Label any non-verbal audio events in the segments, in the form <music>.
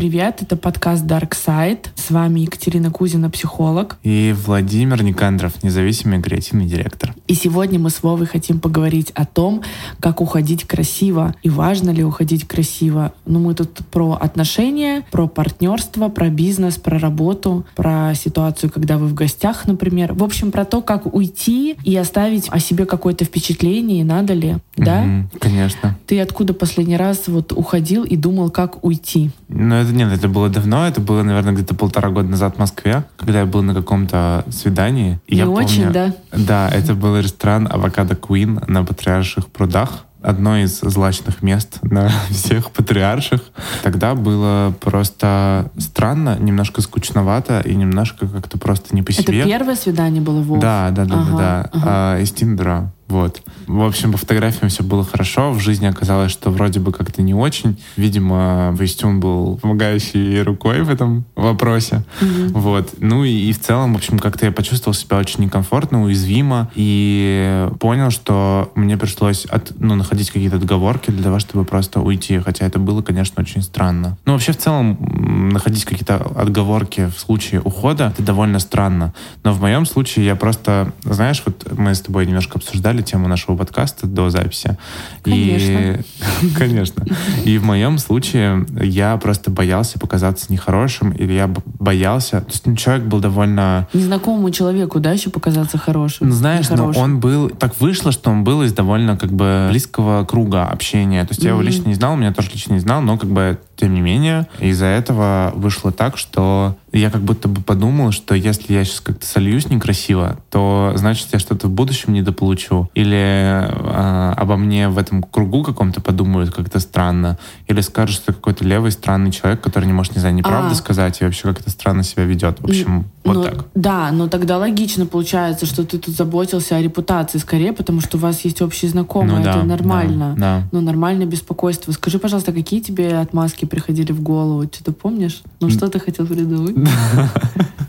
привет! Это подкаст Dark Side. С вами Екатерина Кузина, психолог. И Владимир Никандров, независимый креативный директор. И сегодня мы с Вовой хотим поговорить о том, как уходить красиво и важно ли уходить красиво. Ну, мы тут про отношения, про партнерство, про бизнес, про работу, про ситуацию, когда вы в гостях, например. В общем, про то, как уйти и оставить о себе какое-то впечатление, надо ли, да? конечно. Ты откуда последний раз вот уходил и думал, как уйти? Ну, это нет, это было давно, это было, наверное, где-то полтора года назад в Москве, когда я был на каком-то свидании. Не я очень, помню, да? Да, это был ресторан Авокадо Queen на Патриарших прудах одно из злачных мест на <laughs> всех патриарших. Тогда было просто странно, немножко скучновато и немножко как-то просто не по себе. Это первое свидание было, Вов? Да, да, да, Ага, да, да. ага. А, из Тиндера. Вот. В общем, по фотографиям все было хорошо. В жизни оказалось, что вроде бы как-то не очень. Видимо, Вестюн был помогающей рукой в этом вопросе. Вот. Ну и, и в целом, в общем, как-то я почувствовал себя очень некомфортно, уязвимо. И понял, что мне пришлось от, ну, находить какие-то отговорки для того, чтобы просто уйти. Хотя это было, конечно, очень странно. Ну, вообще, в целом, находить какие-то отговорки в случае ухода, это довольно странно. Но в моем случае я просто, знаешь, вот мы с тобой немножко обсуждали тему нашего подкаста до записи. И, <laughs> конечно. И в моем случае я просто боялся показаться нехорошим, или я боялся... То есть ну, человек был довольно... Незнакомому человеку, да, еще показаться хорошим? Ну, знаешь, но он был... Так вышло, что он был из довольно как бы близкого круга общения. То есть я его лично не знал, меня тоже лично не знал, но как бы тем не менее, из-за этого вышло так, что я как будто бы подумал, что если я сейчас как-то сольюсь некрасиво, то значит я что-то в будущем недополучу. Или а, обо мне в этом кругу каком-то подумают как-то странно. Или скажут, что какой-то левый странный человек, который не может, не знаю, неправду А. сказать и вообще как-то странно себя ведет. В общем, вот Ну, так. Да, но тогда логично получается, что ты тут заботился о репутации скорее, потому что у вас есть общие знакомые, Ну да, это нормально. да, да. Ну, нормальное беспокойство. Скажи, пожалуйста, какие тебе отмазки приходили в голову? Что-то помнишь? Ну, что ты хотел придумать?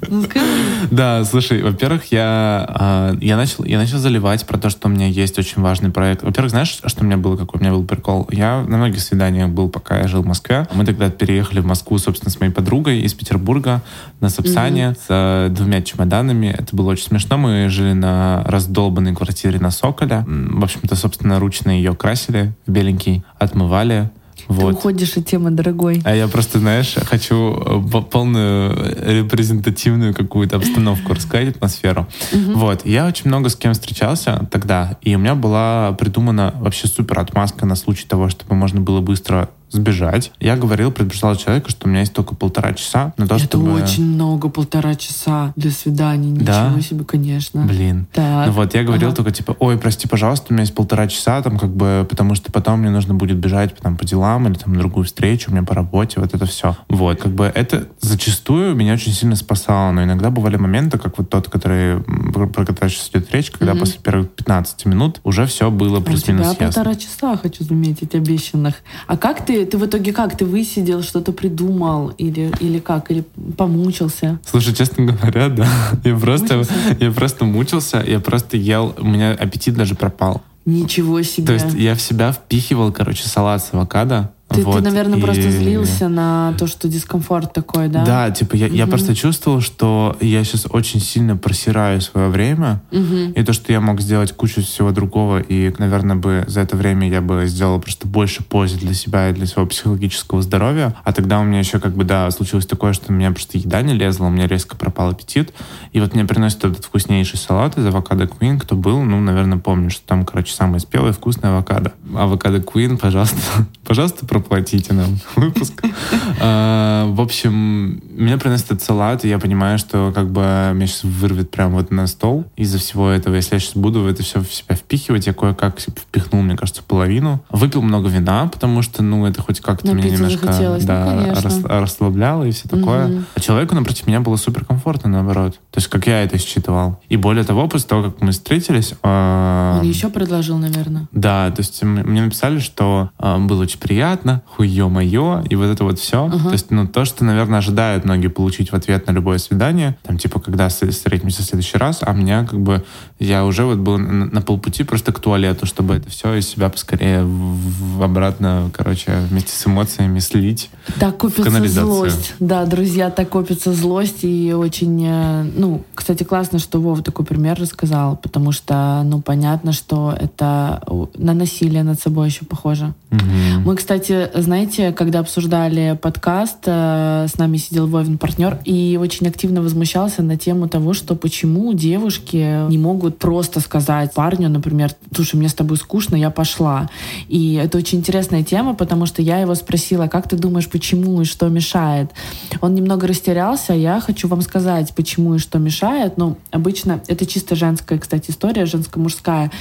Ну, скажи. Да, слушай, во-первых, я, а, я, начал, я начал заливать про то, что у меня есть очень важный проект. Во-первых, знаешь, что у меня было, какой у меня был прикол? Я на многих свиданиях был, пока я жил в Москве. Мы тогда переехали в Москву, собственно, с моей подругой из Петербурга на Сапсане с э, двумя чемоданами. Это было очень смешно. Мы жили на раздолбанной квартире на Соколе. В общем-то, собственно, ручно ее красили беленький, отмывали. Ты Вот. уходишь от темы, дорогой. А я просто, знаешь, хочу э, по- полную репрезентативную какую-то обстановку рассказать, атмосферу. Вот. Я очень много с кем встречался тогда, и у меня была придумана вообще супер отмазка на случай того, чтобы можно было быстро сбежать. Я говорил, предупреждал человека, что у меня есть только полтора часа на то, Это чтобы... очень много, полтора часа для свидания. Да? Ничего себе, конечно. Блин. Так. Ну вот, я говорил Ага. только типа, ой, прости, пожалуйста, у меня есть полтора часа, там, как бы, потому что потом мне нужно будет бежать там, по делам или там на другую встречу, у меня по работе, вот это все. Вот, как бы это зачастую меня очень сильно спасало, но иногда бывали моменты, как вот тот, который, про который сейчас идет речь, когда Мгм. после первых 15 минут уже все было А у тебя плюс-минус ясно. полтора часа, хочу заметить, обещанных. А как ты, ты в итоге как? Ты высидел, что-то придумал? Или, или как? Или помучился? Слушай, честно говоря, да. <laughs> Я просто, Мучился? я просто мучился, я просто ел, у меня аппетит даже пропал. Ничего себе. То есть я в себя впихивал, короче, салат с авокадо. Ты, ты, вот, наверное, и- просто злился на то, что дискомфорт такой, да? Да, типа я, я Мгм. просто чувствовал, что я сейчас очень сильно просираю свое время, Мгм. и то, что я мог сделать кучу всего другого, и, наверное, бы за это время я бы сделал просто больше пользы для себя и для своего психологического здоровья. А тогда у меня еще как бы, да, случилось такое, что у меня просто еда не лезла, у меня резко пропал аппетит. И вот мне приносят этот вкуснейший салат из авокадо Queen, кто был, ну, наверное, помнит, что там, короче, самый спелый вкусный авокадо. Авокадо Queen, пожалуйста, <laughs> пожалуйста, проплатите нам <laughs> выпуск. А, В общем, мне приносят этот салат, и я понимаю, что как бы меня сейчас вырвет прямо вот на стол из-за всего этого. Если я сейчас буду это все в себя впихивать, я кое-как впихнул, мне кажется, половину. Выпил много вина, потому что, ну, это хоть как-то меня Напиться немножко ну, расслабляло и все такое. А человеку напротив меня было супер комфортно, наоборот. То есть, как я это считывал. И более того, после того, как мы встретились... Э, Он еще предложил, наверное. Да, то есть мне написали, что э, было очень приятно, хуе мое, и вот это вот все. Uh-huh. То есть, ну, то, что, наверное, ожидают многие получить в ответ на любое свидание, там, типа, когда встретимся в следующий раз, а меня, как бы, я уже вот был на, на полпути просто к туалету, чтобы это все из себя поскорее в, в обратно, короче, вместе с эмоциями слить. Так копится злость. Да, друзья, так копится злость, и очень э, ну, кстати, классно, что Вова такой пример рассказал, потому что, ну, понятно, что это на насилие над собой еще похоже. Mm-hmm. Мы, кстати, знаете, когда обсуждали подкаст, э, с нами сидел Вовин партнер и очень активно возмущался на тему того, что почему девушки не могут просто сказать парню, например, слушай, мне с тобой скучно, я пошла. И это очень интересная тема, потому что я его спросила, как ты думаешь, почему и что мешает? Он немного растерялся, а я хочу вам сказать, почему и что что мешает, но обычно это чисто женская, кстати, история, женско-мужская.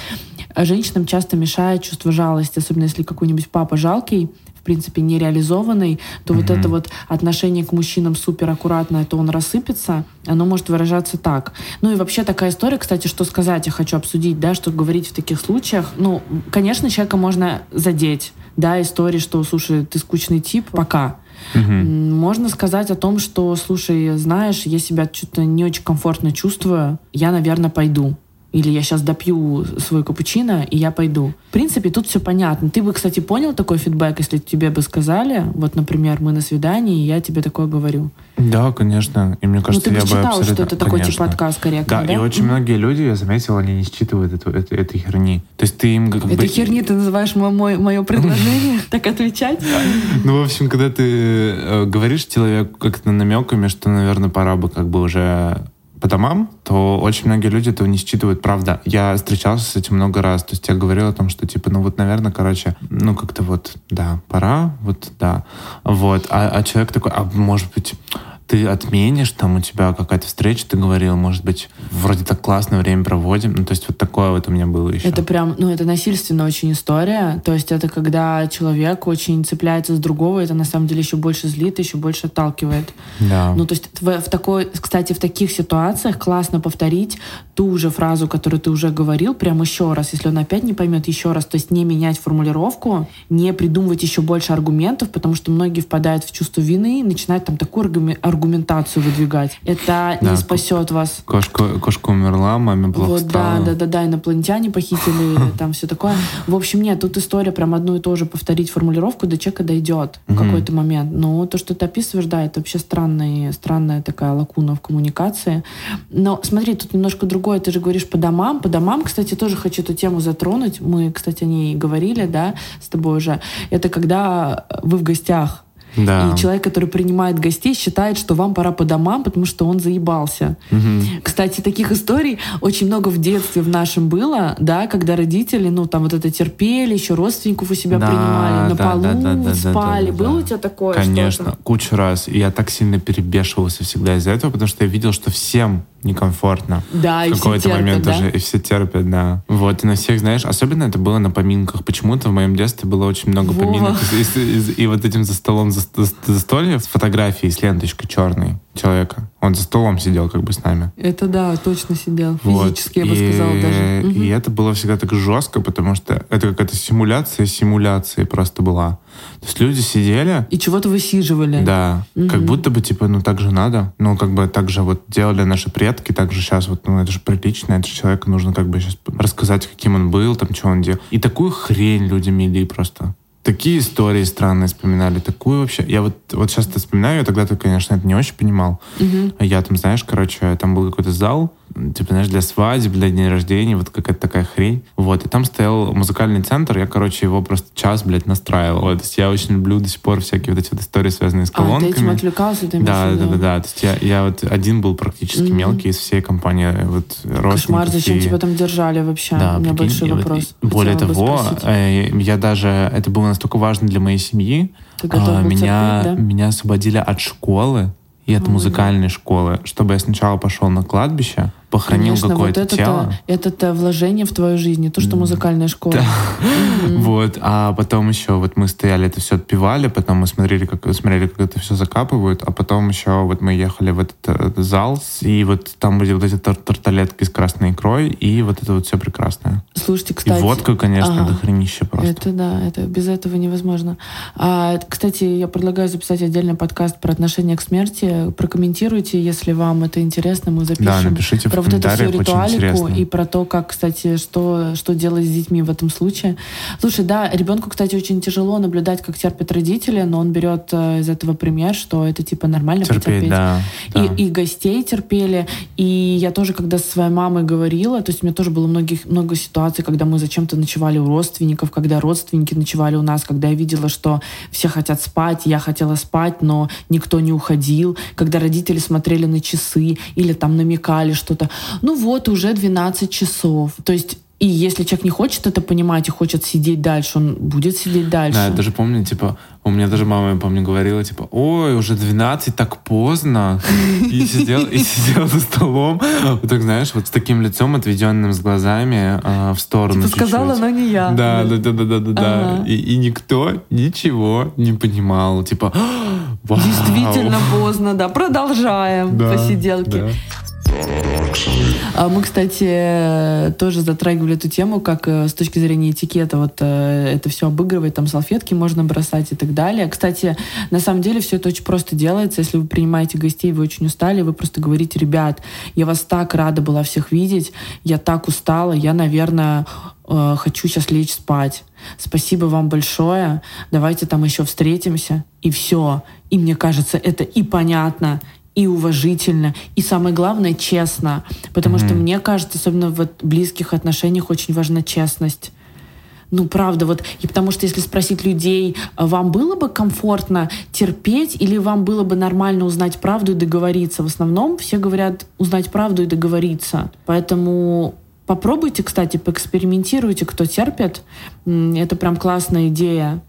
Женщинам часто мешает чувство жалости, особенно если какой-нибудь папа жалкий, в принципе, нереализованный, то mm-hmm. вот это вот отношение к мужчинам супер аккуратное, то он рассыпется, оно может выражаться так. Ну и вообще такая история, кстати, что сказать я хочу обсудить, да, что говорить в таких случаях. Ну, конечно, человека можно задеть, да, истории, что, слушай, ты скучный тип, пока. Угу. Можно сказать о том, что, слушай, знаешь, я себя что-то не очень комфортно чувствую, я, наверное, пойду. Или я сейчас допью свой капучино, и я пойду. В принципе, тут все понятно. Ты бы, кстати, понял такой фидбэк, если тебе бы сказали, вот, например, мы на свидании, и я тебе такое говорю. Да, конечно. И мне кажется, ну, ты я бы читал, абсолютно... что это такой конечно. типа отказ корректный, да? Да, и очень mm-hmm. многие люди, я заметил, они не считывают эту, эту, эту херни. То есть ты им как бы... Эту херни ты называешь мое, мое предложение? <laughs> Так отвечать? Ну, в общем, когда ты э, говоришь человеку как-то намеками, что, наверное, пора бы как бы уже по домам, то очень многие люди этого не считывают. Правда, я встречался с этим много раз. То есть я говорил о том, что типа, ну вот, наверное, короче, ну как-то вот, да, пора, вот, да. Вот. А, а человек такой, а может быть, ты отменишь, там у тебя какая-то встреча, ты говорил, может быть, вроде так классно время проводим. Ну, то есть вот такое вот у меня было еще. Это прям, ну, это насильственная очень история. То есть это когда человек очень цепляется с другого, это на самом деле еще больше злит, еще больше отталкивает. Да. Ну, то есть в, в такой, кстати, в таких ситуациях классно повторить ту же фразу, которую ты уже говорил, прям еще раз. Если он опять не поймет, еще раз. То есть не менять формулировку, не придумывать еще больше аргументов, потому что многие впадают в чувство вины и начинают там такой аргумент аргументацию выдвигать. Это да, не спасет вас. Кошка, кошка умерла, маме плохо вот, стало. Да, да, да, да, инопланетяне похитили, <laughs> там все такое. В общем, нет, тут история прям одну и ту же повторить формулировку до человека дойдет в какой-то момент. Но то, что ты описываешь, да, это вообще странная, странная такая лакуна в коммуникации. Но смотри, тут немножко другое. Ты же говоришь по домам. По домам, кстати, тоже хочу эту тему затронуть. Мы, кстати, о ней говорили, да, с тобой уже. Это когда вы в гостях да. И человек, который принимает гостей, считает, что вам пора по домам, потому что он заебался. Угу. Кстати, таких историй очень много в детстве в нашем было, да, когда родители, ну, там вот это терпели, еще родственников у себя да, принимали, на да, полу да, да, да, спали. Да, да, да, было да. у тебя такое? Конечно, кучу раз. И я так сильно перебешивался всегда из-за этого, потому что я видел, что всем некомфортно. Да, в какой-то момент да? уже, и все терпят, да. Вот, и на всех, знаешь, особенно это было на поминках. Почему-то в моем детстве было очень много Во. поминок. И, и, и, вот этим за столом за, за, застолье с фотографией, с ленточкой черной человека. Он за столом сидел как бы с нами. Это да, точно сидел. Физически, вот. я бы и, сказала даже. И это было всегда так жестко, потому что это какая-то симуляция симуляции просто была. То есть люди сидели... И чего-то высиживали. Да. Угу. Как будто бы, типа, ну так же надо. Ну, как бы так же вот делали наши предки, так же сейчас вот, ну это же прилично, это же человеку нужно как бы сейчас рассказать, каким он был, там, что он делал. И такую хрень люди мели просто такие истории странные вспоминали, такую вообще. Я вот, вот сейчас это вспоминаю, я тогда, конечно, это не очень понимал. Угу. Я там, знаешь, короче, там был какой-то зал, типа, знаешь, для свадеб, для дня рождения, вот какая-то такая хрень. Вот, и там стоял музыкальный центр, я, короче, его просто час, блядь, настраивал. Вот, то есть я очень люблю до сих пор всякие вот эти вот истории, связанные с колонками. А, ты этим отвлекался, ты да, да, да, да, То есть я, я вот один был практически mm-hmm. мелкий из всей компании, вот, Кошмар, зачем и... тебя там держали вообще? Да, У меня прикинь, большой вопрос. Вот, более того, э, я даже, это было настолько важно для моей семьи, а, меня, терпеть, да? меня освободили от школы, и от музыкальной школы, чтобы я сначала пошел на кладбище, похоронил какое-то вот тело. Это-то вложение в твою жизнь, не то, что музыкальная школа. Да. Вот, а потом еще вот мы стояли, это все отпевали, потом мы смотрели, как смотрели, как это все закапывают, а потом еще вот мы ехали в этот, этот зал, и вот там были вот эти тар тарталетки с красной икрой, и вот это вот все прекрасное. Слушайте, кстати... И водка, конечно, ага. дохренище просто. Это да, это без этого невозможно. А, кстати, я предлагаю записать отдельный подкаст про отношение к смерти. Прокомментируйте, если вам это интересно, мы запишем. Да, напишите про вот эту всю ритуалику и про то, как, кстати, что, что делать с детьми в этом случае. Слушай, да, ребенку, кстати, очень тяжело наблюдать, как терпят родители, но он берет э, из этого пример, что это типа нормально Терпеть, потерпеть. Да, и, да. и гостей терпели. И я тоже, когда со своей мамой говорила, то есть у меня тоже было многих, много ситуаций, когда мы зачем-то ночевали у родственников, когда родственники ночевали у нас, когда я видела, что все хотят спать, я хотела спать, но никто не уходил, когда родители смотрели на часы или там намекали что-то. Ну вот, уже 12 часов. То есть и если человек не хочет это понимать и хочет сидеть дальше, он будет сидеть дальше. Да, я даже помню, типа, у меня даже мама, я помню, говорила, типа, ой, уже 12, так поздно. И сидел, и сидел за столом, вот так, знаешь, вот с таким лицом, отведенным с глазами э, в сторону Типа сказала, но не я. Да, да, да, да, да, да. да. И, и никто ничего не понимал. Типа, Вау. Действительно поздно, да. Продолжаем да, посиделки. Да. А мы, кстати, тоже затрагивали эту тему, как э, с точки зрения этикета вот э, это все обыгрывать, там салфетки можно бросать и так далее. Кстати, на самом деле все это очень просто делается. Если вы принимаете гостей, вы очень устали, вы просто говорите, ребят, я вас так рада была всех видеть, я так устала, я, наверное, э, хочу сейчас лечь спать. Спасибо вам большое. Давайте там еще встретимся. И все. И мне кажется, это и понятно, и уважительно, и самое главное, честно. Потому mm-hmm. что мне кажется, особенно в близких отношениях очень важна честность. Ну, правда, вот, и потому что если спросить людей, а вам было бы комфортно терпеть или вам было бы нормально узнать правду и договориться? В основном все говорят узнать правду и договориться. Поэтому попробуйте, кстати, поэкспериментируйте, кто терпит. Это прям классная идея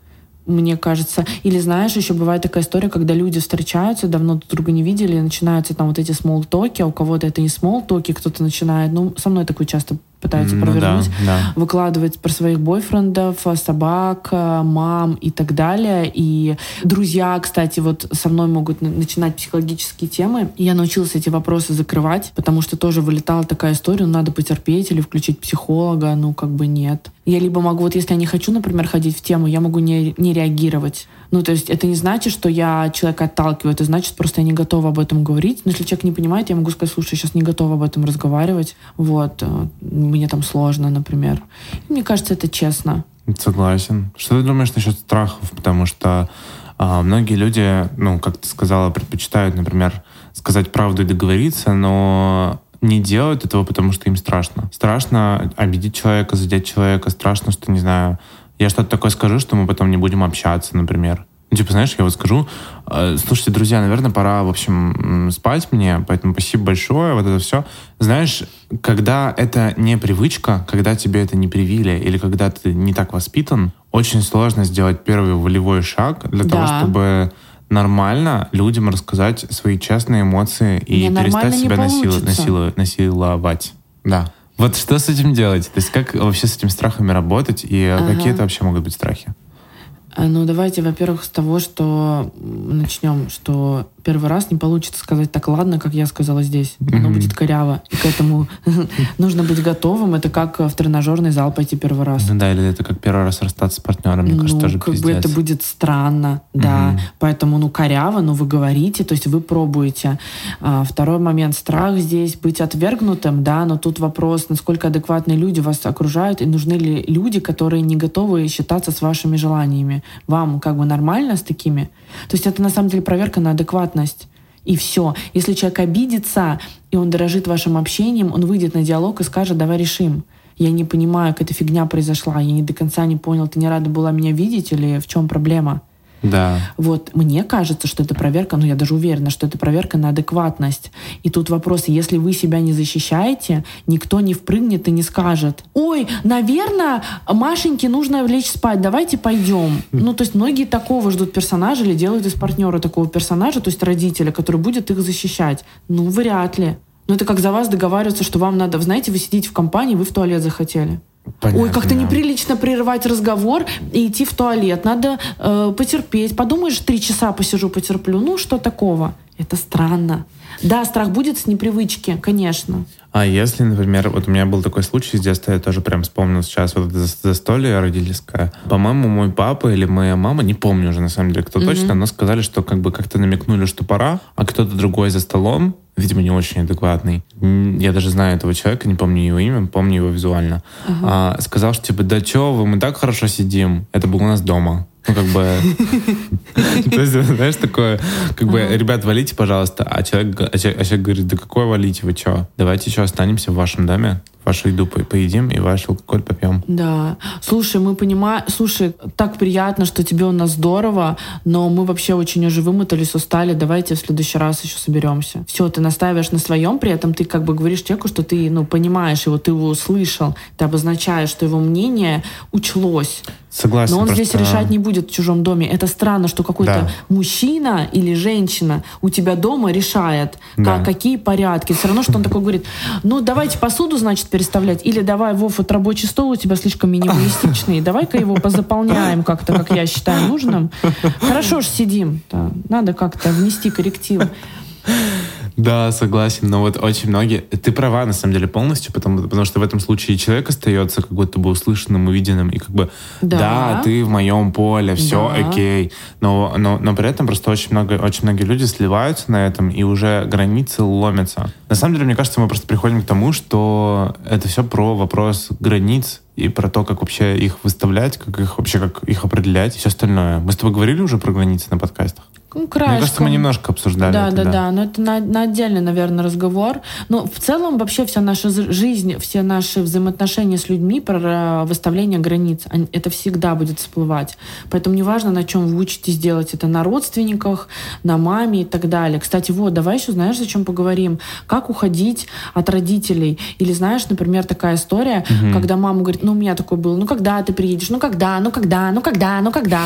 мне кажется. Или знаешь, еще бывает такая история, когда люди встречаются, давно друг друга не видели, и начинаются там вот эти смолтоки, а у кого-то это не смолтоки, кто-то начинает, ну, со мной такое часто пытаются ну, провернуть, да, да. выкладывать про своих бойфрендов, собак, мам и так далее. И друзья, кстати, вот со мной могут начинать психологические темы. И я научилась эти вопросы закрывать, потому что тоже вылетала такая история, ну, надо потерпеть или включить психолога, ну, как бы нет. Я либо могу, вот если я не хочу, например, ходить в тему, я могу не, не реагировать. Ну, то есть это не значит, что я человека отталкиваю, это значит, просто я не готова об этом говорить. Но если человек не понимает, я могу сказать, слушай, я сейчас не готова об этом разговаривать. Вот, э, мне там сложно, например. И мне кажется, это честно. Согласен. Что ты думаешь насчет страхов? Потому что а, многие люди, ну, как ты сказала, предпочитают, например, сказать правду и договориться, но не делают этого, потому что им страшно. Страшно обидеть человека, задеть человека, страшно, что, не знаю, я что-то такое скажу, что мы потом не будем общаться, например. Ну, типа, знаешь, я вот скажу, э, слушайте, друзья, наверное, пора, в общем, спать мне, поэтому спасибо большое, вот это все. Знаешь, когда это не привычка, когда тебе это не привили, или когда ты не так воспитан, очень сложно сделать первый волевой шаг для да. того, чтобы нормально людям рассказать свои честные эмоции и Мне перестать себя насиловать, насиловать. Да. Вот что с этим делать? То есть как вообще с этими страхами работать и ага. какие это вообще могут быть страхи? А, ну, давайте, во-первых, с того, что начнем, что первый раз не получится сказать так ладно, как я сказала здесь. Оно mm-hmm. будет коряво. И к этому <laughs> нужно быть готовым. Это как в тренажерный зал пойти первый раз. Ну да, или это как первый раз расстаться с партнером, мне ну, кажется, тоже как пиздец. бы это будет странно, да. Mm-hmm. Поэтому, ну, коряво, но вы говорите, то есть вы пробуете. А, второй момент, страх здесь быть отвергнутым, да, но тут вопрос, насколько адекватные люди вас окружают, и нужны ли люди, которые не готовы считаться с вашими желаниями. Вам как бы нормально с такими? То есть это на самом деле проверка на адекватность. И все. Если человек обидится, и он дорожит вашим общением, он выйдет на диалог и скажет, давай решим. Я не понимаю, как эта фигня произошла, я не до конца не понял, ты не рада была меня видеть или в чем проблема? Да. Вот мне кажется, что это проверка, ну я даже уверена, что это проверка на адекватность. И тут вопрос, если вы себя не защищаете, никто не впрыгнет и не скажет, ой, наверное, Машеньке нужно лечь спать, давайте пойдем. Ну то есть многие такого ждут персонажа или делают из партнера такого персонажа, то есть родителя, который будет их защищать. Ну вряд ли. Ну, это как за вас договариваться, что вам надо, знаете, вы сидите в компании, вы в туалет захотели. Понятно, Ой, как-то неприлично прерывать разговор и идти в туалет. Надо э, потерпеть. Подумаешь, три часа посижу, потерплю. Ну, что такого? Это странно. Да, страх будет с непривычки, конечно. А если, например, вот у меня был такой случай с детства, я тоже прям вспомнил сейчас вот это за- застолье родительское. По-моему, мой папа или моя мама, не помню уже на самом деле, кто точно, но сказали, что как бы как-то намекнули, что пора, а кто-то другой за столом, видимо, не очень адекватный, я даже знаю этого человека, не помню его имя, помню его визуально, а, сказал, что типа, да чё вы, мы так хорошо сидим, это было у нас дома. Ну, как бы... <laughs> То есть, знаешь, такое, как бы, ребят, валите, пожалуйста. А человек, а человек, а человек говорит, да какое валите, вы чё? Давайте еще останемся в вашем доме, вашу еду по- поедим и ваш алкоголь попьем. Да. Слушай, мы понимаем... Слушай, так приятно, что тебе у нас здорово, но мы вообще очень уже вымотались, устали. Давайте в следующий раз еще соберемся. Все, ты настаиваешь на своем, при этом ты как бы говоришь человеку, что ты, ну, понимаешь его, ты его услышал, ты обозначаешь, что его мнение учлось. Согласен. Но он просто- здесь решать не будет в чужом доме. Это странно, что какой-то Да. мужчина или женщина у тебя дома решает, Да. как, какие порядки. Все равно, что он такой говорит, ну давайте посуду, значит, переставлять. Или давай, Вов, вот рабочий стол у тебя слишком минималистичный. <laughs> Давай-ка его позаполняем как-то, как я считаю нужным. Хорошо ж сидим. Да, Надо как-то внести коррективы. Да, согласен, но вот очень многие... Ты права, на самом деле, полностью, потому, потому что в этом случае человек остается как будто бы услышанным, увиденным, и как бы, Да. да, ты в моем поле, все Да. окей. Но, но, но при этом просто очень, много, очень многие люди сливаются на этом, и уже границы ломятся. На самом деле, мне кажется, мы просто приходим к тому, что это все про вопрос границ, и про то, как вообще их выставлять, как их вообще как их определять и все остальное. Мы с тобой говорили уже про границы на подкастах? Ну, Мне кажется, мы краешком. немножко обсуждали Да, это, да, да, но это на, на отдельный, наверное, разговор. Но в целом вообще вся наша жизнь, все наши взаимоотношения с людьми про выставление границ, это всегда будет всплывать. Поэтому неважно, на чем вы учитесь делать это, на родственниках, на маме и так далее. Кстати, вот, давай еще, знаешь, о чем поговорим? Как уходить от родителей? Или знаешь, например, такая история, когда мама говорит, ну, у меня такое было, ну, когда ты приедешь? Ну, когда? Ну, когда? Ну, когда? Ну, когда?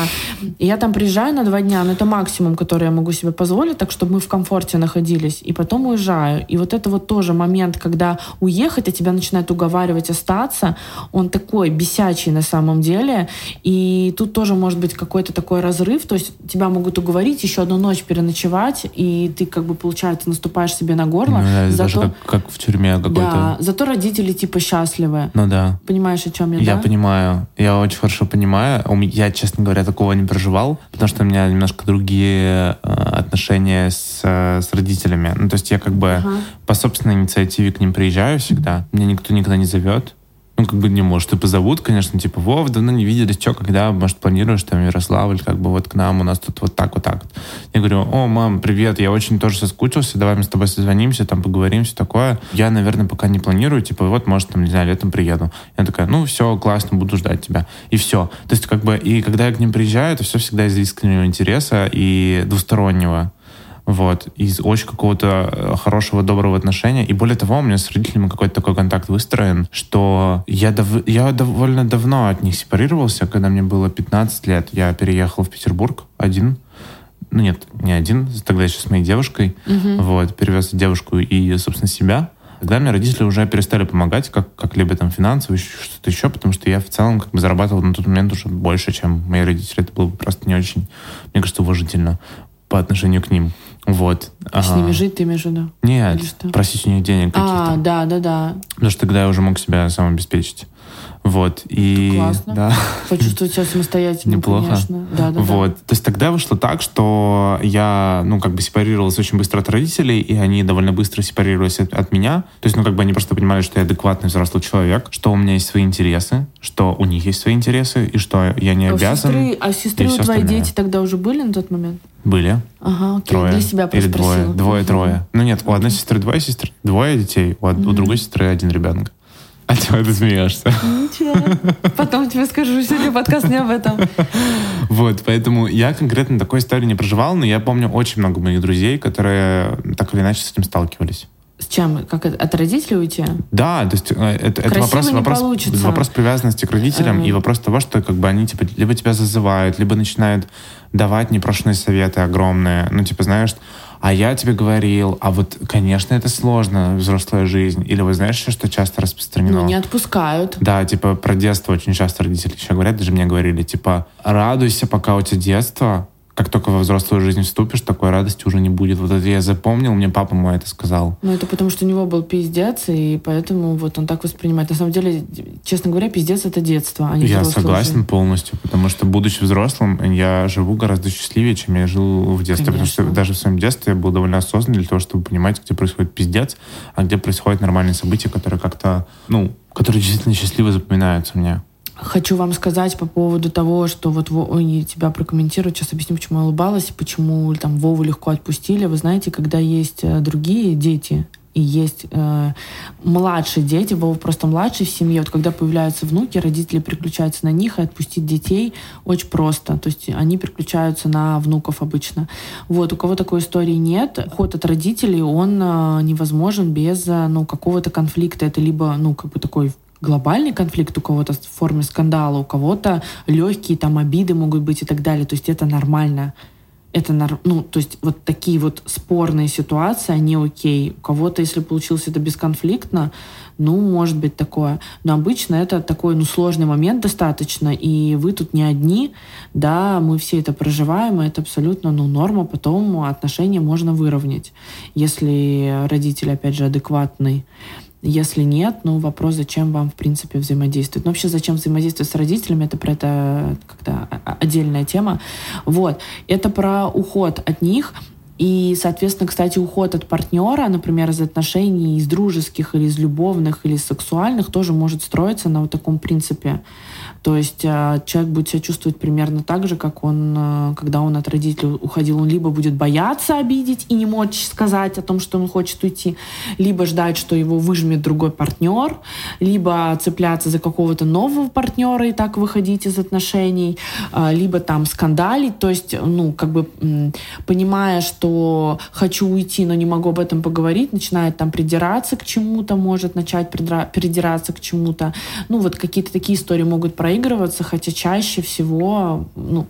И я там приезжаю на два дня, но это максимум, который я могу себе позволить, так чтобы мы в комфорте находились. И потом уезжаю. И вот это вот тоже момент, когда уехать, а тебя начинают уговаривать остаться, он такой бесячий на самом деле. И тут тоже может быть какой-то такой разрыв, то есть тебя могут уговорить еще одну ночь переночевать, и ты как бы, получается, наступаешь себе на горло. Ну да, зато, даже как, как в тюрьме какой-то. да, зато родители типа счастливы. Ну да. Понимаешь, о чем я, Я да? понимаю. Я очень хорошо понимаю. Я, честно говоря, такого не проживал, потому что у меня немножко другие э, отношения с, э, с родителями. Ну, то есть я как бы Ага. по собственной инициативе к ним приезжаю всегда. Меня никто никогда не зовет. Ну, как бы не может, и позовут, конечно, типа, Вов, давно не виделись, что, когда, может, планируешь, там, Ярославль, как бы вот к нам, у нас тут вот так, вот так. Я говорю, о, мам, привет, я очень тоже соскучился, давай мы с тобой созвонимся, там, поговорим, все такое. Я, наверное, пока не планирую, типа, вот, может, там, не знаю, летом приеду. Я такая, ну, все, классно, буду ждать тебя. И все. То есть, как бы, и когда я к ним приезжаю, это все всегда из искреннего интереса и двустороннего. Вот, из очень какого-то э, хорошего, доброго отношения. И более того, у меня с родителями какой-то такой контакт выстроен, что я, дов- я довольно давно от них сепарировался, когда мне было 15 лет. Я переехал в Петербург один. Ну нет, не один, тогда еще с моей девушкой. Вот, перевез девушку и, собственно, себя. Тогда мне родители уже перестали помогать, как, как-либо там финансово, что-то еще, потому что я в целом как бы зарабатывал на тот момент уже больше, чем мои родители. Это было бы просто не очень, мне кажется, уважительно по отношению к ним. Вот. С Ага. ними жить ты имеешь в виду? Нет, просить у них денег каких-то. А, да, да, да. Потому что тогда я уже мог себя сам обеспечить. Вот. И, Классно. Да. <laughs> Почувствовать себя самостоятельно, Неплохо. конечно. Да, да, вот. То есть тогда вышло так, что я, ну, как бы сепарировался очень быстро от родителей, и они довольно быстро сепарировались от, от меня. То есть, ну, как бы они просто понимали, что я адекватный взрослый человек, что у меня есть свои интересы, что у них есть свои интересы, и что я не да. А обязан. сестры, а сестры у твои остальное. дети тогда уже были на тот момент? Были. Ага, окей. Трое. Для себя Или двое. спросила. Двое, Мгм. трое. Ну нет, у одной сестры двое сестр, двое детей, у, од- у другой сестры один ребенок. А чего ты смеешься? Ничего. Потом тебе скажу, сегодня подкаст не об этом. Вот, поэтому я конкретно такой истории не проживал, но я помню очень много моих друзей, которые так или иначе с этим сталкивались. С чем? Как от родителей уйти? Да, то есть э, это, это вопрос, вопрос, получится. вопрос привязанности к родителям и вопрос того, что как бы они типа либо тебя зазывают, либо начинают давать непрошенные советы огромные. Ну, типа, знаешь, а я тебе говорил, а вот, конечно, это сложно, взрослая жизнь. Или вы знаете, что часто распространено? Ну, не отпускают. Да, типа про детство очень часто родители еще говорят, даже мне говорили, типа, радуйся, пока у тебя детство, как только во взрослую жизнь вступишь, такой радости уже не будет. Вот это я запомнил, мне папа мой это сказал. Ну, это потому, что у него был пиздец, и поэтому вот он так воспринимает. На самом деле, честно говоря, пиздец — это детство, а не Я согласен жизнь. полностью, потому что, будучи взрослым, я живу гораздо счастливее, чем я жил в детстве. Конечно. Потому что даже в своем детстве я был довольно осознанный для того, чтобы понимать, где происходит пиздец, а где происходят нормальные события, которые как-то, ну, которые действительно счастливо запоминаются мне. Хочу вам сказать по поводу того, что вот они тебя прокомментируют. Сейчас объясню, почему я улыбалась, почему там Вову легко отпустили. Вы знаете, когда есть э, другие дети, и есть э, младшие дети, Вова просто младший в семье. Вот когда появляются внуки, родители переключаются на них, и отпустить детей очень просто. То есть они переключаются на внуков обычно. Вот, у кого такой истории нет, ход от родителей, он э, невозможен без э, ну, какого-то конфликта. Это либо, ну, как бы такой глобальный конфликт у кого-то в форме скандала, у кого-то легкие там обиды могут быть и так далее. То есть это нормально. Это, ну, то есть вот такие вот спорные ситуации, они окей. У кого-то, если получилось это бесконфликтно, ну, может быть такое. Но обычно это такой, ну, сложный момент достаточно, и вы тут не одни, да, мы все это проживаем, и это абсолютно, ну, норма, потом отношения можно выровнять, если родитель, опять же, адекватный. Если нет, ну вопрос, зачем вам, в принципе, взаимодействовать. Ну, вообще, зачем взаимодействовать с родителями, это про это как-то отдельная тема. Вот. Это про уход от них. И, соответственно, кстати, уход от партнера, например, из отношений, из дружеских или из любовных или из сексуальных, тоже может строиться на вот таком принципе. То есть э, человек будет себя чувствовать примерно так же, как он, э, когда он от родителей уходил, он либо будет бояться обидеть и не мочь сказать о том, что он хочет уйти, либо ждать, что его выжмет другой партнер, либо цепляться за какого-то нового партнера и так выходить из отношений, э, либо там скандалить, то есть, ну, как бы понимая, что хочу уйти, но не могу об этом поговорить, начинает там придираться к чему-то, может начать придираться к чему-то. Ну, вот какие-то такие истории могут проигрываться, хотя чаще всего ну,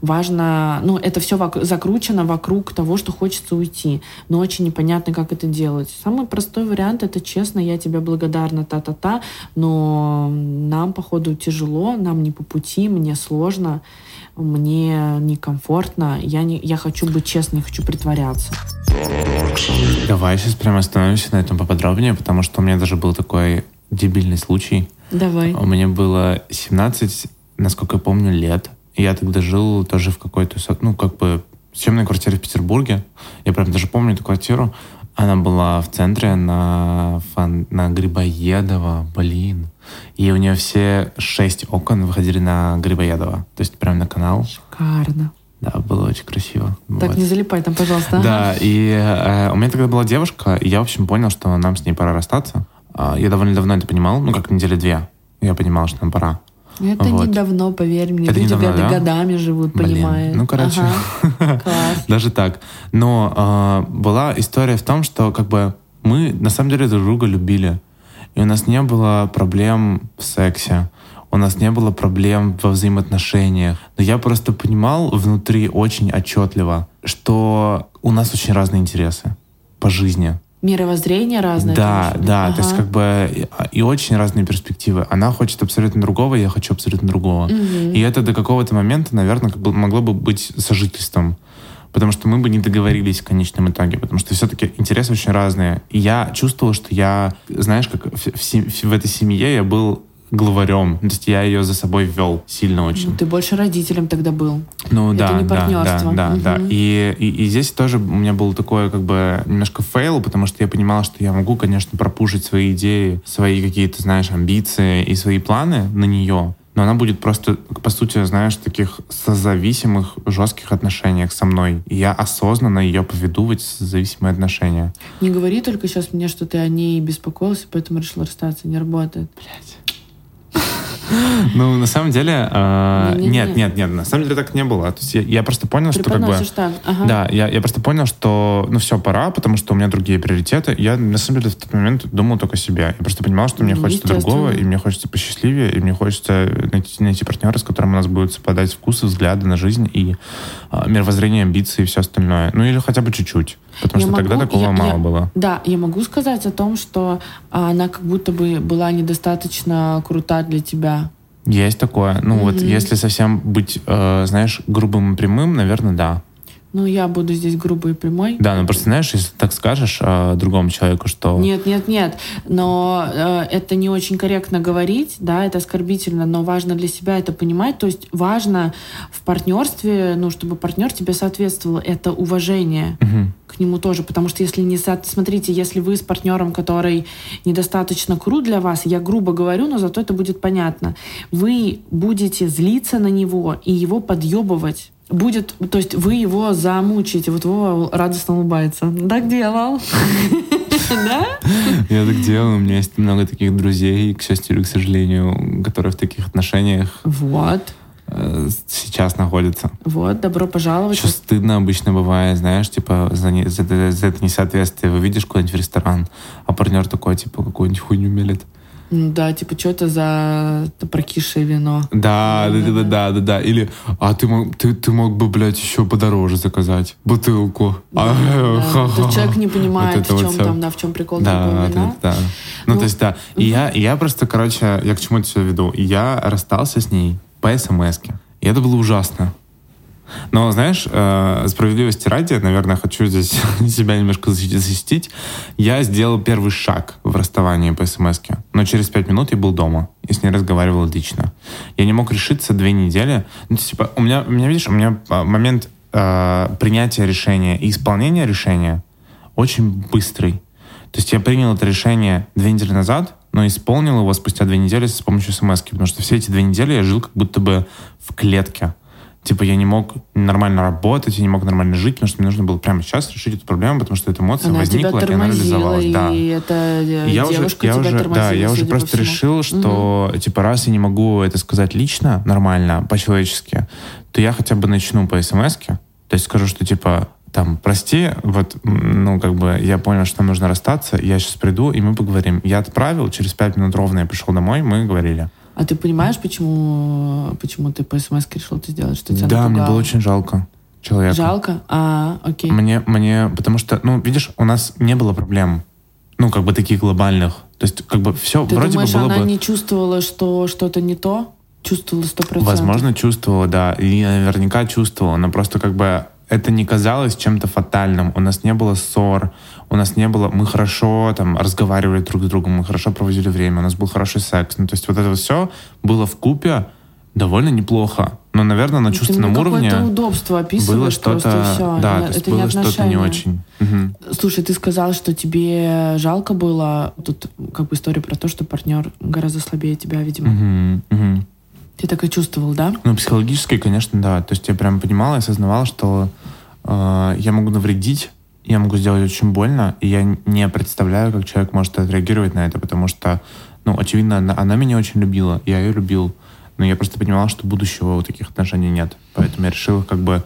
важно, ну, это все вок- закручено вокруг того, что хочется уйти, но очень непонятно, как это делать. Самый простой вариант — это честно, я тебе благодарна, та-та-та, но нам, походу, тяжело, нам не по пути, мне сложно, мне некомфортно, я, не, я хочу быть честной, хочу притворяться. Давай сейчас прямо остановимся на этом поподробнее, потому что у меня даже был такой дебильный случай — Давай. У меня было 17, насколько я помню, лет. Я тогда жил тоже в какой-то, ну, как бы, съемной квартире в Петербурге. Я прям даже помню эту квартиру. Она была в центре на, фан, на Грибоедова, блин. И у нее все шесть окон выходили на Грибоедова. То есть прям на канал. Шикарно. Да, было очень красиво. Так, вот. не залипай там, пожалуйста. Да, и э, у меня тогда была девушка, и я, в общем, понял, что нам с ней пора расстаться. А, я довольно давно это понимал, ну, как недели две. Я понимал, что нам пора. Это вот. недавно, поверь мне. Это Люди недавно, да? годами живут, Блин. понимаешь. Ну, короче, ага. <laughs> даже так. Но э, была история в том, что как бы мы на самом деле друг друга любили. И у нас не было проблем в сексе. У нас не было проблем во взаимоотношениях. Но я просто понимал внутри очень отчетливо, что у нас очень разные интересы по жизни мировоззрение разное. Да, да, ага. то есть как бы и очень разные перспективы. Она хочет абсолютно другого, я хочу абсолютно другого. Угу. И это до какого-то момента, наверное, как бы могло бы быть сожительством. Потому что мы бы не договорились в конечном итоге, потому что все-таки интересы очень разные. И я чувствовал, что я, знаешь, как в, в, в этой семье я был главарем. То есть я ее за собой вел сильно очень. Ну, ты больше родителем тогда был. Ну Это да, не партнерство. да, да, угу. да. И, и, и здесь тоже у меня был такое как бы немножко fail, потому что я понимал, что я могу, конечно, про push ить свои идеи, свои какие-то, знаешь, амбиции и свои планы на нее, но она будет просто, по сути, знаешь, в таких созависимых, жестких отношениях со мной. И я осознанно ее поведу в эти зависимые отношения. Не говори только сейчас мне, что ты о ней беспокоился, поэтому решил расстаться. Не работает. Блять. <gasps> Ну, на самом деле, э, нет, нет, нет, на самом деле так не было. То есть я, я просто понял, что как бы... ага. Да, я, я просто понял, что, ну, все, пора, потому что у меня другие приоритеты. Я, на самом деле, в тот момент думал только о себе. Я просто понимал, что мне Ну, хочется другого, и мне хочется посчастливее, и мне хочется найти, найти партнера, с которым у нас будут совпадать вкусы, взгляды на жизнь и э, мировоззрение, амбиции и все остальное. Ну, или хотя бы чуть-чуть. Потому Я что тогда могу- такого я- мало я- было. Да, я могу сказать о том, что она как будто бы была недостаточно крута для тебя. Есть такое. Ну, вот Мгм. если совсем быть, э, знаешь, грубым и прямым, наверное, да. Ну, я буду здесь грубой и прямой. Да, ну просто знаешь, если так скажешь э, другому человеку, что... Нет, нет, нет. Но э, это не очень корректно говорить, да, это оскорбительно, но важно для себя это понимать. То есть важно в партнерстве, ну, чтобы партнер тебе соответствовал. Это уважение Мгм. к нему тоже. Потому что если не... со- Смотрите, если вы с партнером, который недостаточно крут для вас, я грубо говорю, но зато это будет понятно, вы будете злиться на него и его подъебывать. Будет, то есть вы его замучаете. Вот Вова радостно улыбается. Так делал. <laughs> Да? Я так делаю, у меня есть много таких друзей, к счастью или к сожалению, которые в таких отношениях Вот. э, сейчас находятся. Вот, добро пожаловать. Еще стыдно обычно бывает, знаешь, типа за, не- за это за это несоответствие. Вы видишь куда-нибудь в ресторан, а партнер такой, типа, какую-нибудь хуйню мелет. Да, типа, что это за прокисшее вино? Да, да, да, да, да, да, да. Или, а ты мог, ты, ты мог бы, блядь, еще подороже заказать бутылку. А, Да, ха-ха. <laughs> то человек не <laughs> понимает, Вот в вот чем всё. там, да, в чем прикол Да, да, вина. да. Ну, Ну, то есть, да. И я, я просто, короче, я к чему это все веду? Я расстался с ней по смс -ке. И это было ужасно. Но, знаешь, э, справедливости ради, наверное, хочу здесь <laughs> себя немножко защи- защитить. Я сделал первый шаг в расставании по смс. Но через пять минут я был дома и с ней разговаривал лично. Я не мог решиться две недели. Ну, типа, у меня, у меня, видишь, у меня а, момент э, принятия решения и исполнения решения очень быстрый. То есть я принял это решение две недели назад, но исполнил его спустя две недели с помощью смс потому что все эти две недели я жил как будто бы в клетке. Типа я не мог нормально работать, я не мог нормально жить, потому что мне нужно было прямо сейчас решить эту проблему, потому что эта эмоция Она тебя возникла, и она реализовалась. Да. и эта э, И я уже, я тебя уже, да, я уже просто решил, что типа раз я не могу это сказать лично, нормально, по-человечески, то я хотя бы начну по смс. То есть скажу, что типа там, прости, вот, ну, как бы, я понял, что нужно расстаться, я сейчас приду, и мы поговорим. Я отправил, через пять минут ровно я пришел домой, мы говорили. А ты понимаешь, почему, почему ты по смс решил это сделать? Что тебя да, мне напугало? было очень жалко человека. Жалко? А, окей. Мне, мне, потому что, ну, видишь, у нас не было проблем, ну, как бы таких глобальных. То есть, как бы все Ты вроде думаешь, бы было она бы... не чувствовала, что что-то не то? Чувствовала сто процентов? Возможно, чувствовала, да. И наверняка чувствовала. Но просто как бы это не казалось чем-то фатальным. У нас не было ссор, у нас не было... Мы хорошо там разговаривали друг с другом, мы хорошо проводили время, у нас был хороший секс. Ну, то есть вот это все было в купе довольно неплохо. Но, наверное, на чувственном ты уровне удобство описываешь было что-то... Да, Не- то есть это было что-то не очень. Мгм. Слушай, ты сказал, что тебе жалко было. Тут как бы история про то, что партнер гораздо слабее тебя, видимо. Мгм. Мгм. Ты так и чувствовал, да? Ну, психологически, конечно, да. То есть я прям понимал и осознавал, что э, я могу навредить, я могу сделать очень больно, и я не представляю, как человек может отреагировать на это, потому что, ну, очевидно, она, она меня очень любила, я ее любил, но я просто понимал, что будущего у таких отношений нет. Поэтому я решил как бы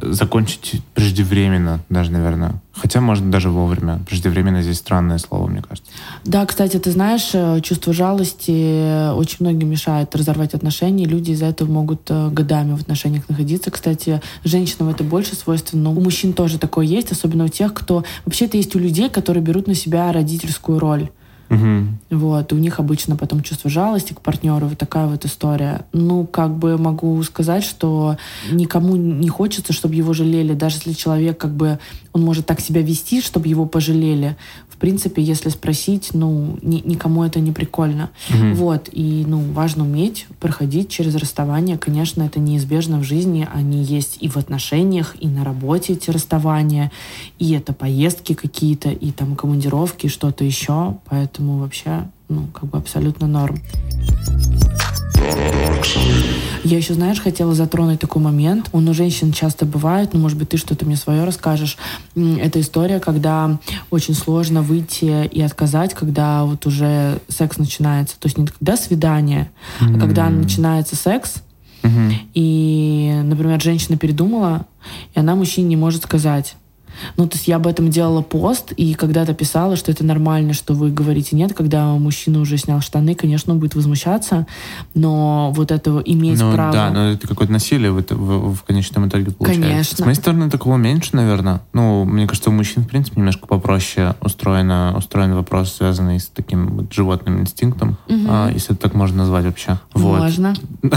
закончить преждевременно, даже, наверное. Хотя, может, даже вовремя. Преждевременно здесь странное слово, мне кажется. Да, кстати, ты знаешь, э, чувство жалости э, очень многим мешает разорвать отношения. Люди из-за этого могут э, годами в отношениях находиться. Кстати, женщинам это больше свойственно, но у мужчин тоже такое есть, особенно у тех, кто... Вообще-то есть у людей, которые берут на себя родительскую роль. Мгм. Вот, и у них обычно потом чувство жалости к партнеру, вот такая вот история. Ну, как бы могу сказать, что никому не хочется, чтобы его жалели, даже если человек как бы, он может так себя вести, чтобы его пожалели. В принципе, если спросить, ну, ни- никому это не прикольно. Мгм. Вот, и, ну, важно уметь проходить через расставание. Конечно, это неизбежно в жизни. Они есть и в отношениях, и на работе эти расставания, и это поездки какие-то, и там командировки, что-то еще. Поэтому вообще, ну, как бы абсолютно норм. Я еще, знаешь, хотела затронуть такой момент. Он у женщин часто бывает, ну, может быть, ты что-то мне свое расскажешь. Это история, когда очень сложно выйти и отказать, когда вот уже секс начинается. То есть не когда свидание, mm-hmm. а когда начинается секс, mm-hmm. и, например, женщина передумала, и она мужчине не может сказать, ну, то есть я об этом делала пост, и когда-то писала, что это нормально, что вы говорите нет, когда мужчина уже снял штаны, конечно, он будет возмущаться, но вот этого иметь ну, право... Да, но это какое-то насилие в, в, в конечном итоге получается. Конечно. С моей стороны, такого меньше, наверное. Ну, мне кажется, у мужчин, в принципе, немножко попроще устроено, устроен вопрос, связанный с таким вот животным инстинктом, угу. а, если это так можно назвать вообще. Вот. Можно. <laughs>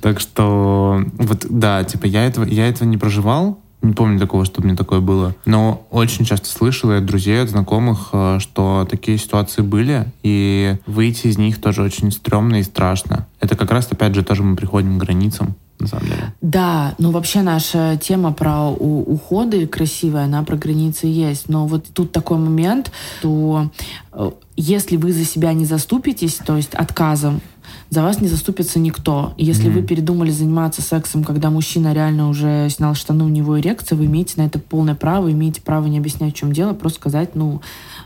Так что, вот, да, типа, я этого, я этого не проживал, не помню такого, чтобы мне такое было. Но очень часто слышал от друзей, от знакомых, э, что такие ситуации были, и выйти из них тоже очень стрёмно и страшно. Это как раз, опять же, тоже мы приходим к границам на самом деле. Да, ну вообще наша тема про уходы красивая, она про границы есть. Но вот тут такой момент, что э, если вы за себя не заступитесь, то есть отказом, за вас не заступится никто. И если mm-hmm. вы передумали заниматься сексом, когда мужчина реально уже снял штаны, у него эрекция, вы имеете на это полное право, имеете право не объяснять, в чем дело, просто сказать, ну,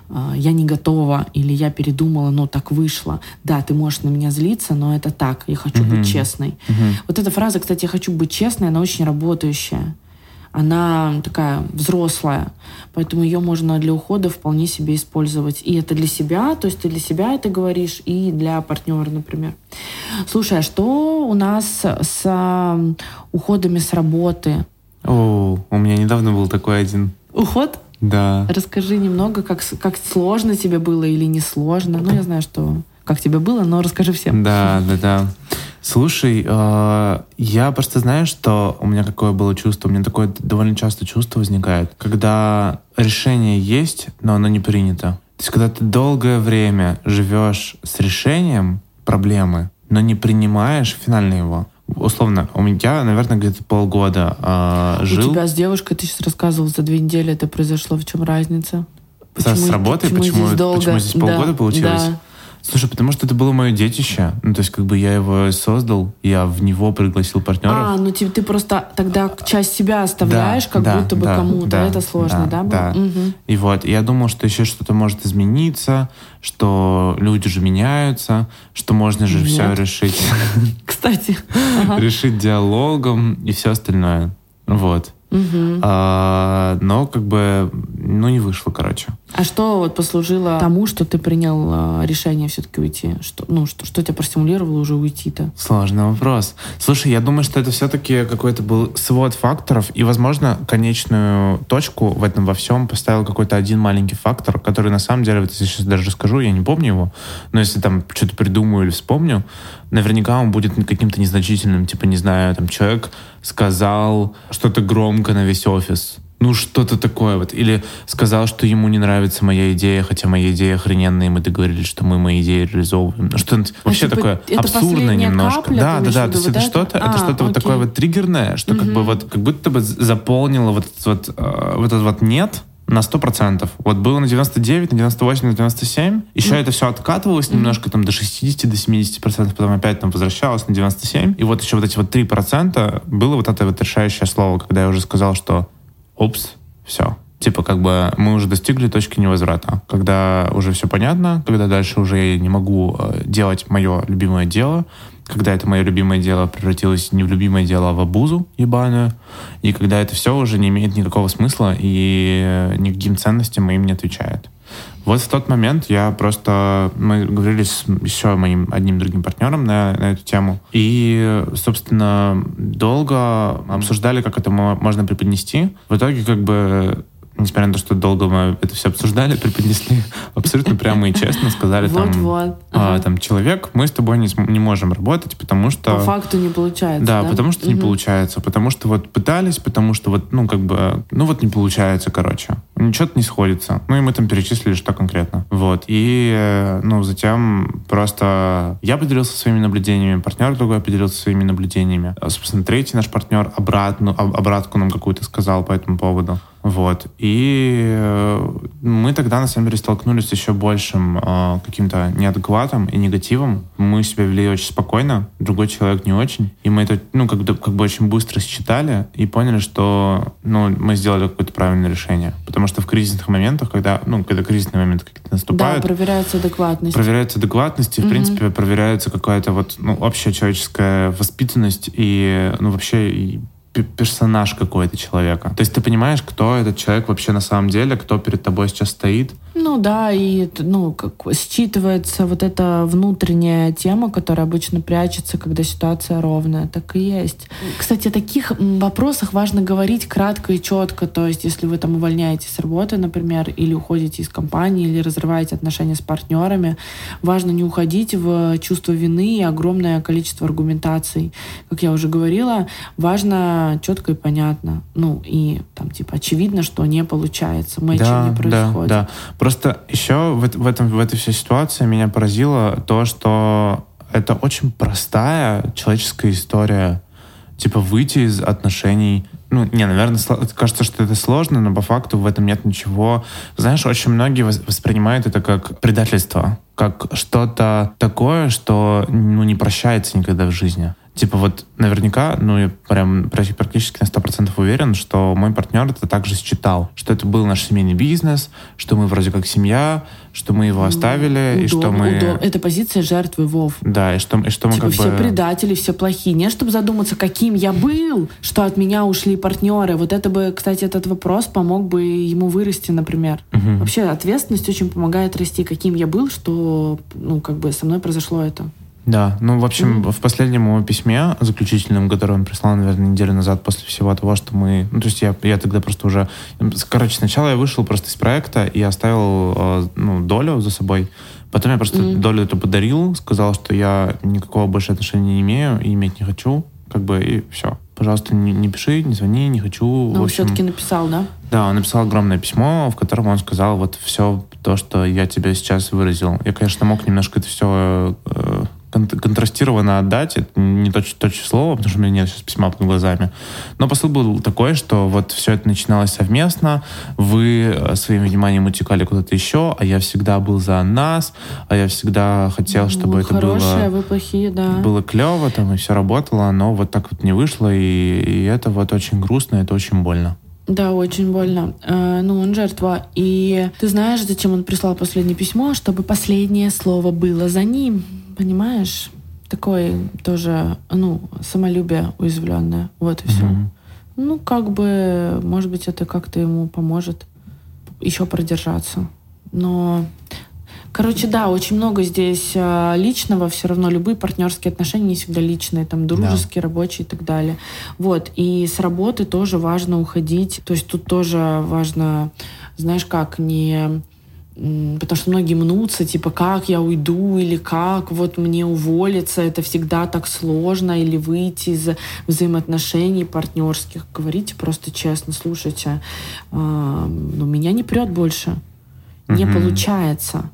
а, я не готова, или я передумала, но так вышло. Да, ты можешь на меня злиться, но это так, я хочу mm-hmm. быть честной. Mm-hmm. Вот эта фраза, кстати, я хочу быть честной, она очень работающая она такая взрослая, поэтому ее можно для ухода вполне себе использовать. И это для себя, то есть ты для себя это говоришь, и для партнера, например. Слушай, а что у нас с уходами с работы? О, у меня недавно был такой один. Уход? Да. Расскажи немного, как, как сложно тебе было или не сложно. Ну, я знаю, что как тебе было, но расскажи всем. Да, да, да. Слушай, э, я просто знаю, что у меня какое было чувство, у меня такое довольно часто чувство возникает, когда решение есть, но оно не принято. То есть, когда ты долгое время живешь с решением проблемы, но не принимаешь финально его. Условно, у меня, наверное, где-то полгода э, жил. У тебя с девушкой, ты сейчас рассказывал, за две недели это произошло. В чем разница? Почему, с работой? Почему, почему, здесь, долго? почему здесь полгода да, получилось? Да. Слушай, потому что это было мое детище. Ну, то есть, как бы я его создал, я в него пригласил партнеров. А, ну ты, ты просто тогда часть себя оставляешь, да, как да, будто бы да, кому-то. Да, это сложно, да? Да. да. Угу. И вот, я думал, что еще что-то может измениться, что люди же меняются, что можно же Нет. все решить. <laughs> Кстати. <laughs> Решить диалогом и все остальное. Вот. Угу. А, но как бы, ну, не вышло, короче. А что вот послужило тому, что ты принял а, решение все-таки уйти? Что, ну, что, что тебя простимулировало уже уйти-то? Сложный вопрос. Слушай, я думаю, что это все-таки какой-то был свод факторов, и, возможно, конечную точку в этом во всем поставил какой-то один маленький фактор, который на самом деле, вот если сейчас даже скажу, я не помню его, но если там что-то придумаю или вспомню, наверняка он будет каким-то незначительным, типа, не знаю, там человек сказал что-то громко на весь офис, ну, что-то такое вот. Или сказал, что ему не нравится моя идея, хотя моя идея охрененная, и мы договорились, что мы мои идеи реализовываем. Ну, что-то а вообще типа, такое абсурдное немножко. Капля, да, да, да. То есть это что-то, а, это что-то вот такое вот триггерное, что угу. как бы вот, как будто бы заполнило вот, вот, э, вот этот вот нет, на 100%. Вот было на 99, на 98, на 97. Еще mm. это все откатывалось mm. немножко там до 60, до 70%, потом опять там возвращалось на 97. И вот еще вот эти вот 3% было вот это вот решающее слово, когда я уже сказал, что «Упс, все». Типа как бы мы уже достигли точки невозврата. Когда уже все понятно, когда дальше уже я не могу э, делать мое любимое дело, когда это мое любимое дело превратилось не в любимое дело, а в обузу ебаную, и когда это все уже не имеет никакого смысла и э, никаким ценностям моим не отвечает. Вот в тот момент я просто... Мы говорили с еще моим одним другим партнером на, на эту тему. И, собственно, долго обсуждали, как это можно преподнести. В итоге, как бы, несмотря на то, что долго мы это все обсуждали, преподнесли <laughs> абсолютно прямо и честно, сказали там, вот. а, там, человек, мы с тобой не, не можем работать, потому что... По факту не получается, да? Да, потому что угу. не получается, потому что вот пытались, потому что вот, ну, как бы, ну, вот не получается, короче. Ничего-то не сходится. Ну, и мы там перечислили, что конкретно. Вот. И, э, ну, затем просто я поделился своими наблюдениями, партнер другой поделился своими наблюдениями. А, собственно, третий наш партнер обратно, обратку нам какую-то сказал по этому поводу. Вот. И э, мы тогда, на самом деле, столкнулись с еще большим э, каким-то неадекватом и негативом. Мы себя вели очень спокойно, другой человек не очень. И мы это, ну, как, как бы очень быстро считали и поняли, что, ну, мы сделали какое-то правильное решение. Потому что в кризисных моментах, когда, ну, когда кризисные моменты какие-то наступают... Да, проверяется адекватность. Проверяется адекватность, и, в угу. принципе, проверяется какая-то вот, ну, общая человеческая воспитанность и, ну, вообще персонаж какой-то человека. То есть ты понимаешь, кто этот человек вообще на самом деле, кто перед тобой сейчас стоит, ну да, и ну, как считывается вот эта внутренняя тема, которая обычно прячется, когда ситуация ровная, так и есть. Кстати, о таких вопросах важно говорить кратко и четко. То есть, если вы там увольняетесь с работы, например, или уходите из компании, или разрываете отношения с партнерами, важно не уходить в чувство вины и огромное количество аргументаций. Как я уже говорила, важно четко и понятно. Ну, и там, типа, очевидно, что не получается, матча да, не происходит. Да, да. Просто еще в, в, этом, в этой всей ситуации меня поразило то, что это очень простая человеческая история. Типа выйти из отношений ну, не, наверное, кажется, что это сложно, но по факту в этом нет ничего. Знаешь, очень многие воспринимают это как предательство, как что-то такое, что ну, не прощается никогда в жизни. Типа вот наверняка, ну я прям практически на 100% уверен, что мой партнер это также считал, что это был наш семейный бизнес, что мы вроде как семья, что мы его оставили, удоб, и что мы... Удоб. Это позиция жертвы, Вов. Да, и что, и что мы типа как все бы... предатели, все плохие. Не чтобы задуматься, каким я был, что от меня ушли партнеры. Вот это бы, кстати, этот вопрос помог бы ему вырасти, например. Угу. Вообще ответственность очень помогает расти, каким я был, что, ну, как бы со мной произошло это. Да, ну, в общем, mm-hmm. в последнем его письме заключительном, которое он прислал, наверное, неделю назад после всего того, что мы... Ну, то есть я, я тогда просто уже... Короче, сначала я вышел просто из проекта и оставил, э, ну, долю за собой. Потом я просто mm-hmm. долю эту подарил, сказал, что я никакого больше отношения не имею и иметь не хочу. Как бы, и все. Пожалуйста, не, не пиши, не звони, не хочу. Но он все-таки написал, да? Да, он написал огромное письмо, в котором он сказал вот все то, что я тебе сейчас выразил. Я, конечно, мог немножко это все э, контрастированно отдать, это не точное точное слово, потому что у меня нет сейчас письма под глазами. Но посыл был такой, что вот все это начиналось совместно, вы э, своим вниманием утекали куда-то еще, а я всегда был за нас, а я всегда хотел, чтобы вы это хорошие, было... вы плохие, да. Было клево, там, и все работало, но вот так вот не вышло, и, и это вот очень грустно, это очень больно. Да, очень больно. Э, ну, он жертва. И ты знаешь, зачем он прислал последнее письмо? Чтобы последнее слово было за ним понимаешь, такое тоже, ну, самолюбие уязвленное. Вот и все. Mm-hmm. Ну, как бы, может быть, это как-то ему поможет еще продержаться. Но, короче, да, очень много здесь а, личного, все равно любые партнерские отношения не всегда личные, там, дружеские, да. рабочие и так далее. Вот, и с работы тоже важно уходить. То есть тут тоже важно, знаешь, как, не Потому что многие мнутся, типа, как я уйду, или как вот мне уволиться, это всегда так сложно, или выйти из взаимоотношений партнерских. Говорите просто честно, слушайте, э, ну, меня не прет больше, не получается,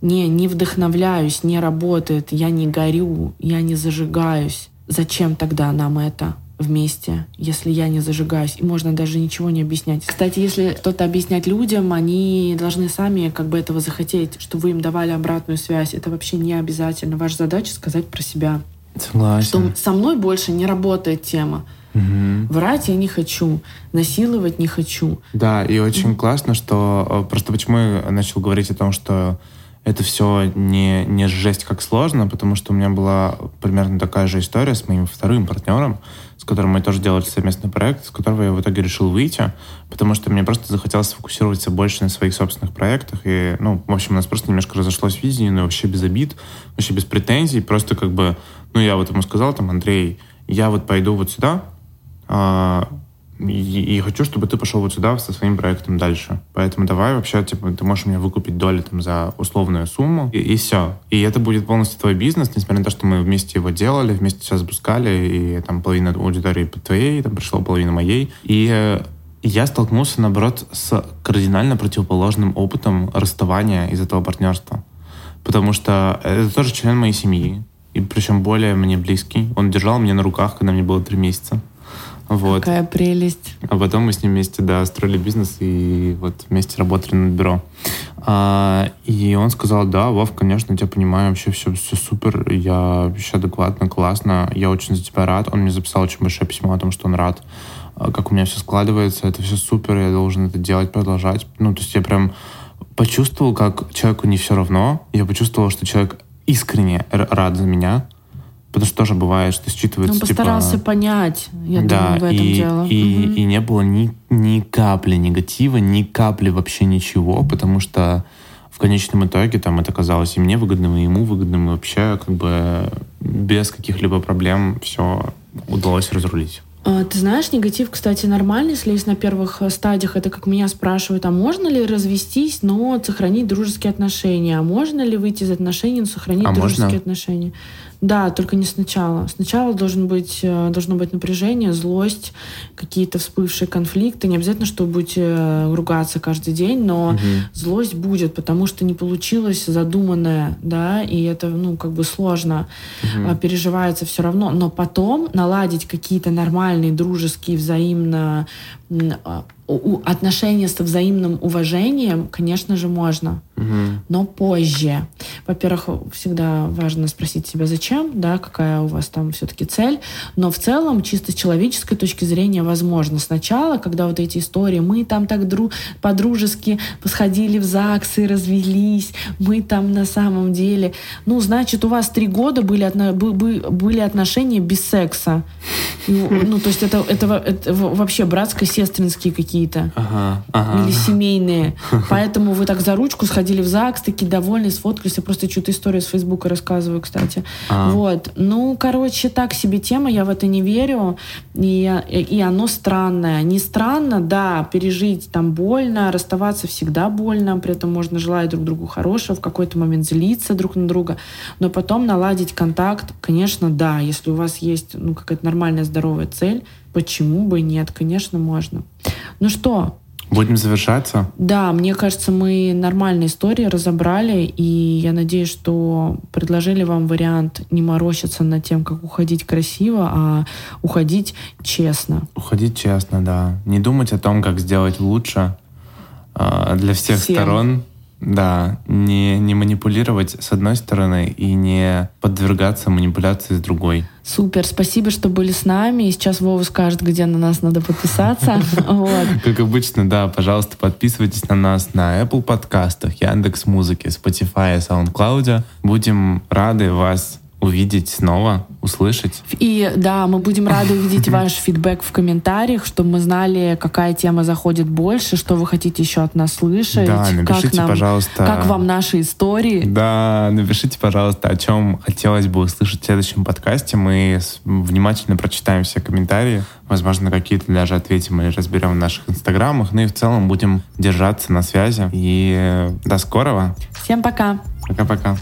не, не вдохновляюсь, не работает, я не горю, я не зажигаюсь. Зачем тогда нам это? Вместе, если я не зажигаюсь. И можно даже ничего не объяснять. Кстати, если что-то объяснять людям, они должны сами как бы этого захотеть, чтобы вы им давали обратную связь. Это вообще не обязательно. Ваша задача сказать про себя. Согласен. Что со мной больше не работает тема. Угу. Врать я не хочу, насиловать не хочу. Да, и очень классно, что э, просто почему я начал говорить о том, что это все не, не жесть как сложно, потому что у меня была примерно такая же история с моим вторым партнером, с которым мы тоже делали совместный проект, с которого я в итоге решил выйти, потому что мне просто захотелось сфокусироваться больше на своих собственных проектах. И, ну, в общем, у нас просто немножко разошлось видение, но вообще без обид, вообще без претензий. Просто как бы, ну, я вот ему сказал, там, Андрей, я вот пойду вот сюда, а, и, и хочу, чтобы ты пошел вот сюда со своим проектом дальше. Поэтому давай вообще, типа, ты можешь мне выкупить доли там за условную сумму, и, и все. И это будет полностью твой бизнес, несмотря на то, что мы вместе его делали, вместе все запускали, и там половина аудитории твоей, там пришла половина моей. И э, я столкнулся, наоборот, с кардинально противоположным опытом расставания из этого партнерства. Потому что это тоже член моей семьи, и причем более мне близкий. Он держал меня на руках, когда мне было три месяца. Вот. Какая прелесть. А потом мы с ним вместе, да, строили бизнес и вот вместе работали над бюро. А, и он сказал, да, Вов, конечно, я тебя понимаю, вообще все, все супер, я вообще адекватно, классно, я очень за тебя рад. Он мне записал очень большое письмо о том, что он рад, а, как у меня все складывается, это все супер, я должен это делать, продолжать. Ну, то есть я прям почувствовал, как человеку не все равно, я почувствовал, что человек искренне рад за меня, Потому что тоже бывает, что считывается... Он типа, постарался типа, понять, я да, думаю, в этом и, дело. И, угу. и не было ни, ни капли негатива, ни капли вообще ничего, потому что в конечном итоге там это казалось и мне выгодным, и ему выгодным, и вообще как бы без каких-либо проблем все удалось разрулить. А, ты знаешь, негатив, кстати, нормальный, если есть на первых стадиях. Это как меня спрашивают, а можно ли развестись, но сохранить дружеские отношения? А можно ли выйти из отношений, но сохранить а дружеские можно? отношения? Да, только не сначала. Сначала должен быть, э, должно быть напряжение, злость, какие-то всплывшие конфликты. Не обязательно, что будете э, ругаться каждый день, но угу. злость будет, потому что не получилось задуманное, да, и это, ну, как бы сложно угу. переживается все равно. Но потом наладить какие-то нормальные, дружеские, взаимно а, отношения со взаимным уважением, конечно же, можно, угу. но позже. Во-первых, всегда важно спросить себя, зачем, да, какая у вас там все-таки цель, но в целом, чисто с человеческой точки зрения, возможно. Сначала, когда вот эти истории, мы там так дру по-дружески сходили в ЗАГС и развелись, мы там на самом деле, ну, значит, у вас три года были, отно были отношения без секса. Ну, ну, то есть это, это, это вообще братско-сестринские какие какие-то. Ага, ага. Или семейные. Поэтому вы так за ручку сходили в ЗАГС, такие довольные, сфоткались. Я просто что-то историю с Фейсбука рассказываю, кстати. Ага. Вот. Ну, короче, так себе тема, я в это не верю. И, и оно странное. Не странно, да, пережить там больно, расставаться всегда больно, при этом можно желать друг другу хорошего, в какой-то момент злиться друг на друга, но потом наладить контакт, конечно, да, если у вас есть ну, какая-то нормальная здоровая цель, почему бы нет, конечно, можно. Ну что? Будем завершаться? Да, мне кажется, мы нормальные истории разобрали, и я надеюсь, что предложили вам вариант не морочиться над тем, как уходить красиво, а уходить честно. Уходить честно, да. Не думать о том, как сделать лучше э, для всех Всем. сторон. Да, не, не манипулировать с одной стороны и не подвергаться манипуляции с другой. Супер, спасибо, что были с нами. И сейчас Вова скажет, где на нас надо подписаться. <laughs> Как обычно, да, пожалуйста, подписывайтесь на нас на Apple подкастах, Яндекс Музыке, Spotify, SoundCloud. Будем рады вас увидеть снова, услышать. И да, мы будем рады увидеть <laughs> ваш фидбэк в комментариях, чтобы мы знали, какая тема заходит больше, что вы хотите еще от нас слышать. Да, напишите, как нам, пожалуйста. Как вам наши истории. Да, напишите, пожалуйста, о чем хотелось бы услышать в следующем подкасте. Мы внимательно прочитаем все комментарии. Возможно, какие-то даже ответим или разберем в наших инстаграмах. Ну и в целом будем держаться на связи. И до скорого. Всем пока. Пока-пока.